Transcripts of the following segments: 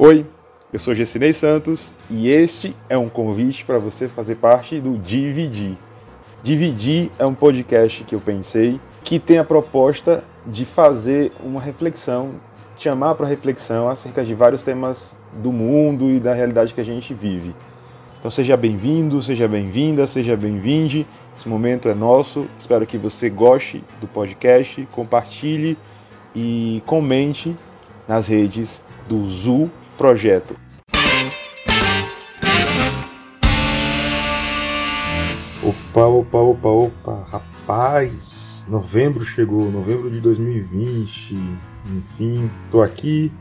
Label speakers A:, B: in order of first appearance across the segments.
A: Oi, eu sou Gessinei Santos e este é um convite para você fazer parte do Dividir. Dividir é um podcast que eu pensei que tem a proposta de fazer uma reflexão, chamar para reflexão acerca de vários temas do mundo e da realidade que a gente vive. Então seja bem-vindo, seja bem-vinda, seja bem-vinde. Esse momento é nosso. Espero que você goste do podcast, compartilhe e comente nas redes do ZU Projeto. Opa, opa, opa, opa, rapaz, novembro chegou, novembro de 2020, enfim, tô aqui,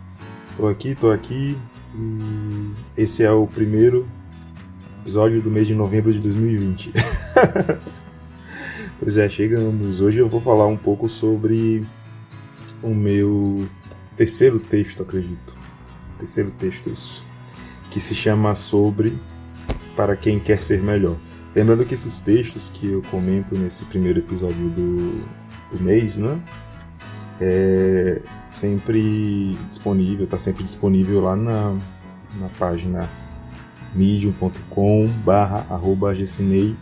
A: tô aqui, tô aqui, e esse é o primeiro episódio do mês de novembro de 2020. pois é, chegamos. Hoje eu vou falar um pouco sobre o meu terceiro texto, acredito. Terceiro texto, isso. Que se chama Sobre para quem quer ser melhor. Lembrando que esses textos que eu comento nesse primeiro episódio do, do mês, né? É sempre disponível, está sempre disponível lá na, na página medium.com barra arroba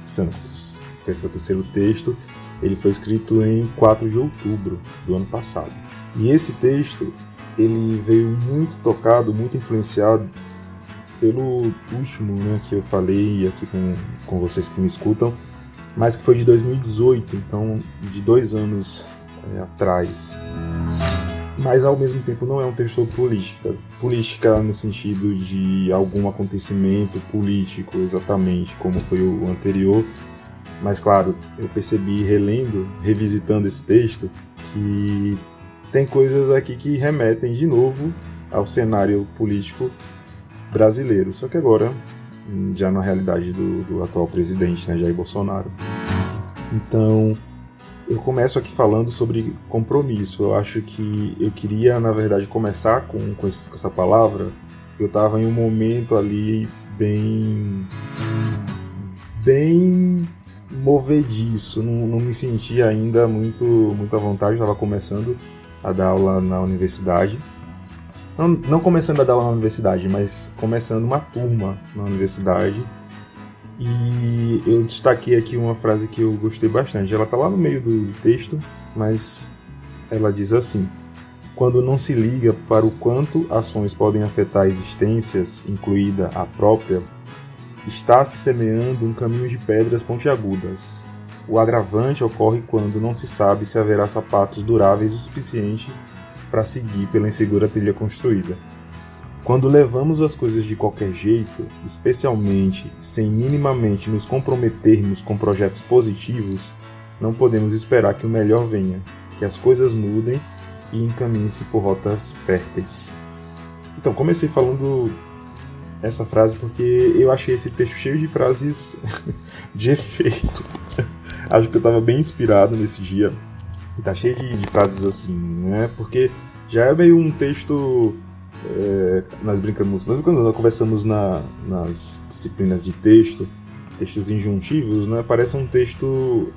A: Santos. Esse é o terceiro texto. Ele foi escrito em 4 de outubro do ano passado. E esse texto ele veio muito tocado, muito influenciado pelo último né, que eu falei aqui com, com vocês que me escutam, mas que foi de 2018, então de dois anos é, atrás. Mas ao mesmo tempo não é um texto política. Política no sentido de algum acontecimento político, exatamente como foi o anterior. Mas claro, eu percebi relendo, revisitando esse texto, que tem coisas aqui que remetem de novo ao cenário político brasileiro, só que agora já na realidade do, do atual presidente, né, Jair Bolsonaro. Então, eu começo aqui falando sobre compromisso. Eu acho que eu queria, na verdade, começar com, com essa palavra. Eu estava em um momento ali bem. bem movediço. Não, não me sentia ainda muito, muito à vontade, estava começando a dar aula na universidade. Não, não começando a dar aula na universidade, mas começando uma turma na universidade. E eu destaquei aqui uma frase que eu gostei bastante. Ela está lá no meio do texto, mas ela diz assim: Quando não se liga para o quanto ações podem afetar existências, incluída a própria, está se semeando um caminho de pedras pontiagudas, o agravante ocorre quando não se sabe se haverá sapatos duráveis o suficiente para seguir pela insegura trilha construída. Quando levamos as coisas de qualquer jeito, especialmente sem minimamente nos comprometermos com projetos positivos, não podemos esperar que o melhor venha, que as coisas mudem e encaminhem-se por rotas férteis. Então, comecei falando essa frase porque eu achei esse texto cheio de frases de efeito. Acho que eu estava bem inspirado nesse dia. E tá cheio de, de, frases assim, né? Porque já é meio um texto. É, nós brincamos, nós, quando nós conversamos na, nas disciplinas de texto, textos injuntivos, né? Parece um texto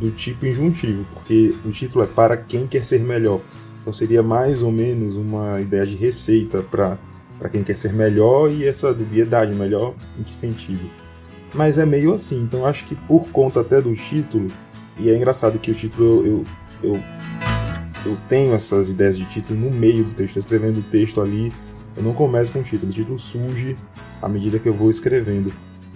A: do tipo injuntivo, porque o título é Para quem quer ser melhor. Então seria mais ou menos uma ideia de receita para quem quer ser melhor e essa dubiedade, melhor em que sentido? Mas é meio assim, então acho que por conta até do título, e é engraçado que o título eu, eu, eu tenho essas ideias de título no meio do texto, escrevendo o texto ali, eu não começo com o título, o título surge à medida que eu vou escrevendo.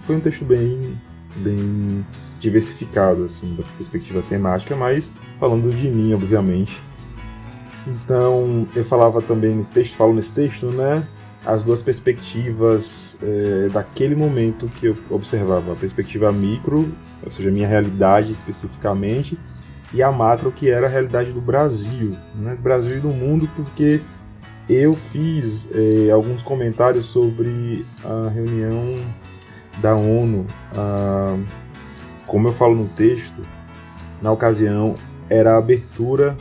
A: Foi um texto bem, bem diversificado, assim, da perspectiva temática, mas falando de mim, obviamente. Então, eu falava também nesse texto, falo nesse texto, né, as duas perspectivas é, daquele momento que eu observava, a perspectiva micro, ou seja, minha realidade especificamente, e a macro, que era a realidade do Brasil, né? do Brasil e do mundo, porque eu fiz é, alguns comentários sobre a reunião da ONU, a, como eu falo no texto, na ocasião era a abertura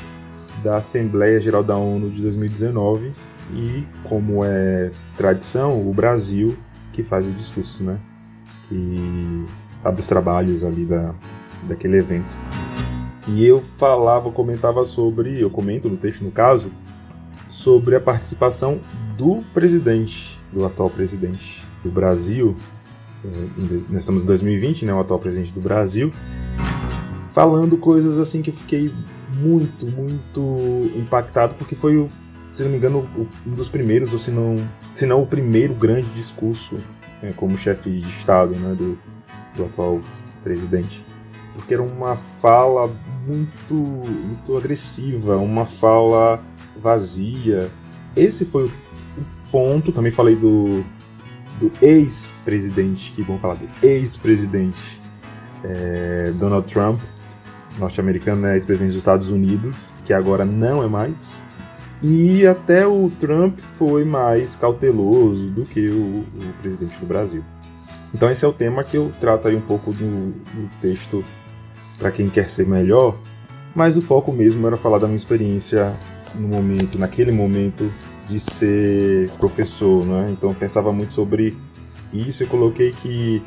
A: da Assembleia Geral da ONU de 2019 e, como é tradição, o Brasil que faz o discurso, né? Que abre os trabalhos ali da, daquele evento. E eu falava, comentava sobre, eu comento no texto no caso, sobre a participação do presidente, do atual presidente do Brasil, é, nós estamos em 2020, né, o atual presidente do Brasil, falando coisas assim que eu fiquei muito, muito impactado, porque foi, se não me engano, um dos primeiros, ou se não, se não o primeiro grande discurso né, como chefe de Estado né, do, do atual presidente. Porque era uma fala muito, muito agressiva, uma fala vazia. Esse foi o ponto, também falei do, do ex-presidente, que vamos falar do ex-presidente é, Donald Trump, norte-americano, né, ex-presidente dos Estados Unidos, que agora não é mais. E até o Trump foi mais cauteloso do que o, o presidente do Brasil. Então esse é o tema que eu trato aí um pouco no, no texto para quem quer ser melhor, mas o foco mesmo era falar da minha experiência no momento, naquele momento de ser professor, né? Então eu pensava muito sobre isso e coloquei que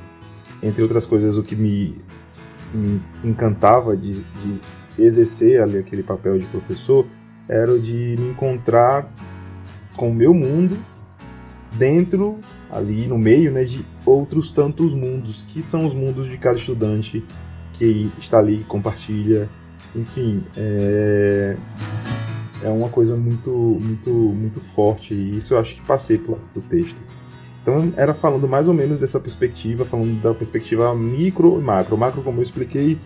A: entre outras coisas o que me me encantava de, de exercer ali aquele papel de professor era o de me encontrar com o meu mundo dentro, ali no meio, né, de outros tantos mundos, que são os mundos de cada estudante que está ali, compartilha, enfim, é, é uma coisa muito, muito, muito forte e isso eu acho que passei pelo texto. Então era falando mais ou menos dessa perspectiva, falando da perspectiva micro e macro. Macro, como eu expliquei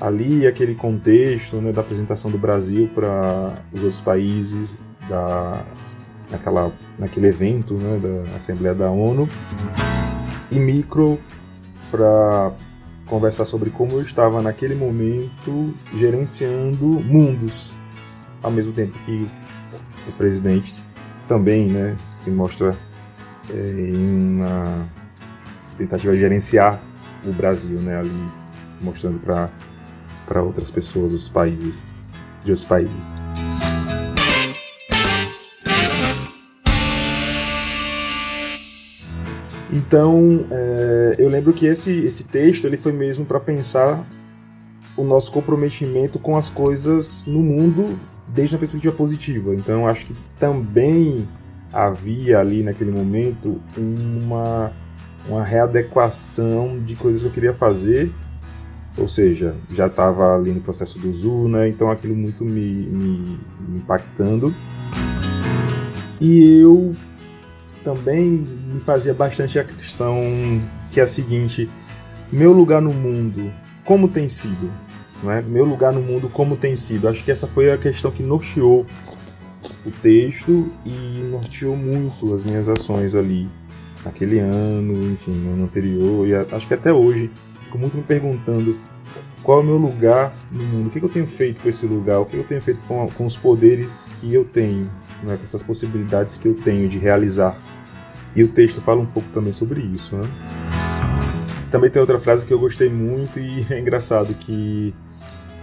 A: ali, aquele contexto né, da apresentação do Brasil para os outros países, da, naquela, naquele evento né, da Assembleia da ONU. E micro para conversar sobre como eu estava naquele momento gerenciando mundos, ao mesmo tempo que o presidente também né, se mostra é, em uma tentativa de gerenciar o Brasil, né, ali mostrando para outras pessoas, os países, de outros países. Então, é, eu lembro que esse, esse texto ele foi mesmo para pensar o nosso comprometimento com as coisas no mundo desde uma perspectiva positiva. Então, acho que também havia ali naquele momento uma, uma readequação de coisas que eu queria fazer, ou seja, já estava ali no processo do ZU, né? Então aquilo muito me, me, me impactando. E eu também me fazia bastante a questão que é a seguinte: meu lugar no mundo, como tem sido? Né? Meu lugar no mundo, como tem sido? Acho que essa foi a questão que norteou o texto e norteou muito as minhas ações ali naquele ano, enfim, no ano anterior, e acho que até hoje fico muito me perguntando qual é o meu lugar no mundo, o que, eu tenho feito com esse lugar, o que eu tenho feito com, com os poderes que eu tenho, né, com essas possibilidades que eu tenho de realizar. E o texto fala um pouco também sobre isso. Né? Também tem outra frase que eu gostei muito e é engraçado que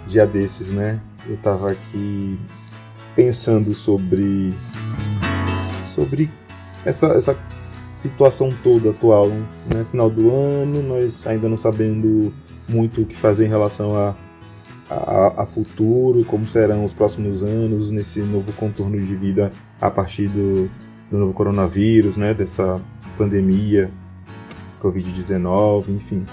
A: dia desses, né? Eu tava aqui pensando sobre sobre essa, essa situação toda atual, né? Final do ano, nós ainda não sabendo muito o que fazer em relação a, a, a, futuro, como serão os próximos anos nesse novo contorno de vida a partir do, do novo coronavírus, né? Dessa pandemia, Covid-19, enfim.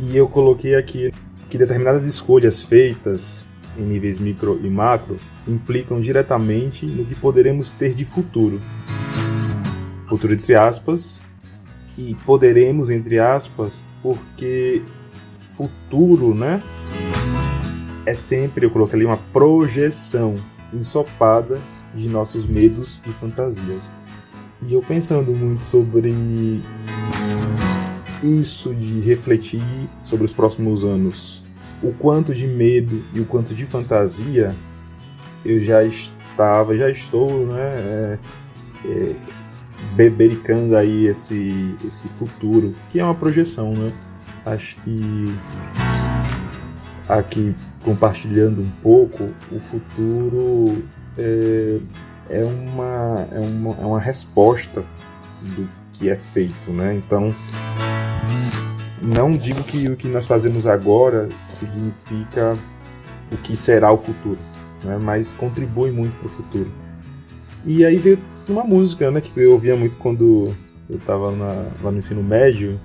A: E eu coloquei aqui que determinadas escolhas feitas em níveis micro e macro implicam diretamente no que poderemos ter de futuro. Futuro entre aspas, e poderemos entre aspas, porque futuro, né? É sempre, eu coloquei ali uma projeção ensopada de nossos medos e fantasias. E eu pensando muito sobre isso de refletir sobre os próximos anos o quanto de medo e o quanto de fantasia eu já estava, já estou, né, é, é, bebericando aí esse, esse futuro, que é uma projeção, né? Acho que aqui compartilhando um pouco, o futuro é, é, uma, é, uma, é uma resposta do que é feito, né? Então, não digo que o que nós fazemos agora significa o que será o futuro, né? mas contribui muito para o futuro. E aí veio uma música, né, que eu ouvia muito quando eu tava na, lá no ensino médio,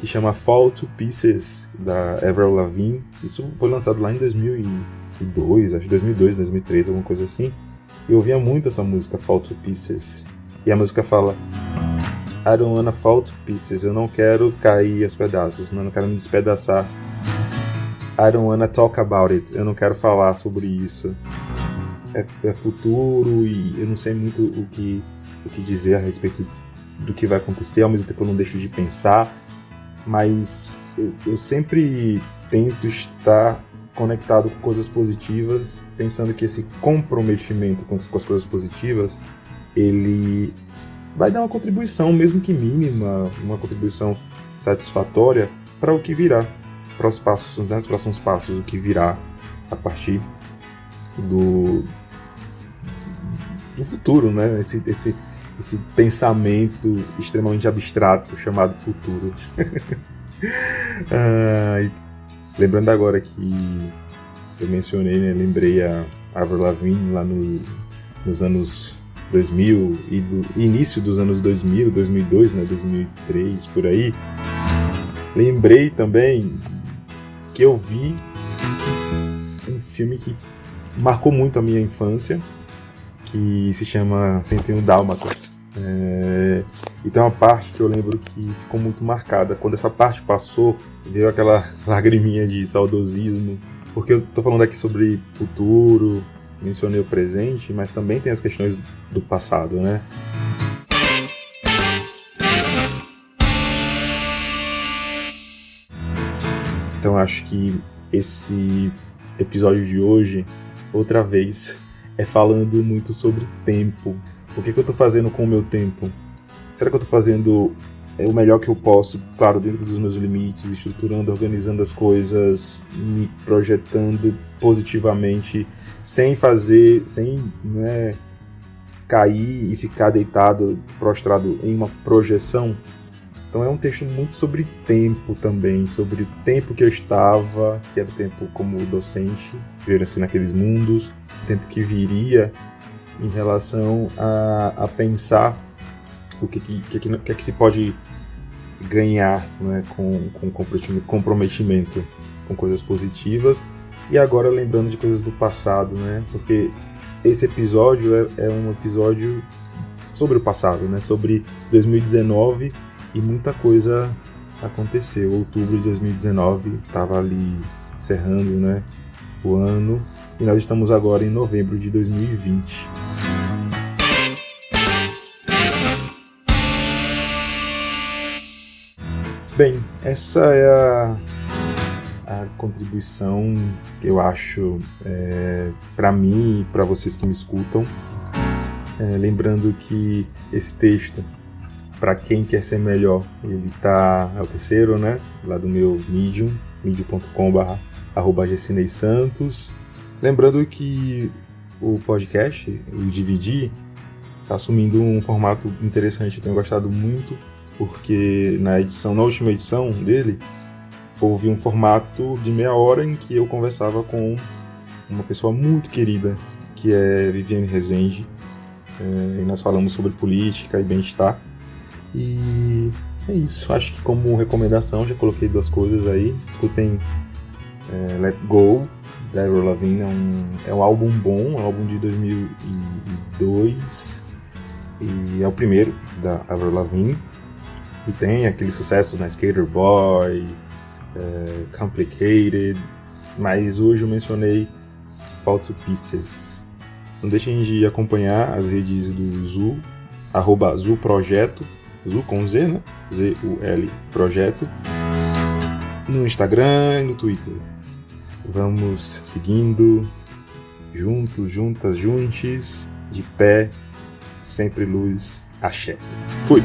A: que chama Fall to Pieces, da Avril Lavigne. Isso foi lançado lá em 2002, acho que 2002, 2003, alguma coisa assim. Eu ouvia muito essa música, Fall to Pieces. E a música fala: I don't wanna fall to pieces. Eu não quero cair aos pedaços, não quero me despedaçar. I don't wanna talk about it. Eu não quero falar sobre isso. É, é futuro e eu não sei muito o que, o que dizer a respeito do que vai acontecer. Ao mesmo tempo, eu não deixo de pensar. Mas eu, eu sempre tento estar conectado com coisas positivas, pensando que esse comprometimento com, com as coisas positivas, ele vai dar uma contribuição, mesmo que mínima, uma contribuição satisfatória para o que virá, para os passos, né, os próximos passos, o que virá a partir do, do futuro, né? Esse, esse, esse pensamento extremamente abstrato chamado futuro. ah, lembrando agora que eu mencionei, né, lembrei a Avril Lavigne lá no, nos anos 2000 e do início dos anos 2000, 2002, né, 2003, por aí. Lembrei também que eu vi um filme que marcou muito a minha infância, que se chama 101 Dálmatas. É... E tem uma parte que eu lembro que ficou muito marcada. Quando essa parte passou, veio aquela lagriminha de saudosismo. Porque eu tô falando aqui sobre futuro, mencionei o presente, mas também tem as questões do passado, né? Então acho que esse episódio de hoje, outra vez, é falando muito sobre tempo. O que, que eu estou fazendo com o meu tempo? Será que eu estou fazendo é, o melhor que eu posso, claro, dentro dos meus limites, estruturando, organizando as coisas, me projetando positivamente sem fazer, sem né, cair e ficar deitado, prostrado em uma projeção. Então é um texto muito sobre tempo também, sobre o tempo que eu estava, que era o tempo como docente, ver assim naqueles mundos, o tempo que viria em relação a, a pensar o que, que, que, que, que se pode ganhar né, com, com comprometimento com coisas positivas e agora lembrando de coisas do passado, né? Porque esse episódio é, é um episódio sobre o passado, né? Sobre 2019 e muita coisa aconteceu. Outubro de 2019 estava ali encerrando, né? O ano e nós estamos agora em novembro de 2020. Bem, essa é a a contribuição que eu acho é, para mim e para vocês que me escutam. É, lembrando que esse texto, para quem quer ser melhor, ele tá é o terceiro, né? Lá do meu Medium, medium.com/arroba Santos. Lembrando que o podcast, o Dividir, está assumindo um formato interessante. Eu tenho gostado muito, porque na edição, na última edição dele, houve um formato de meia hora em que eu conversava com uma pessoa muito querida, que é Viviane Rezende, é, e nós falamos sobre política e bem-estar. E é isso, acho que como recomendação já coloquei duas coisas aí. Escutem é, Let Go, da Avril Lavigne, é um, é um álbum bom, é um álbum de 2002 e é o primeiro da Avril Lavigne. E tem aqueles sucessos na né? Skater Boy, é, Complicated, mas hoje eu mencionei Fall to Pieces. Não deixem de acompanhar as redes do Zu, arroba Projeto, Zu com Z, né? Z-U-L Projeto, no Instagram e no Twitter. Vamos seguindo, juntos, juntas, juntes, de pé, sempre luz, axé. Fui!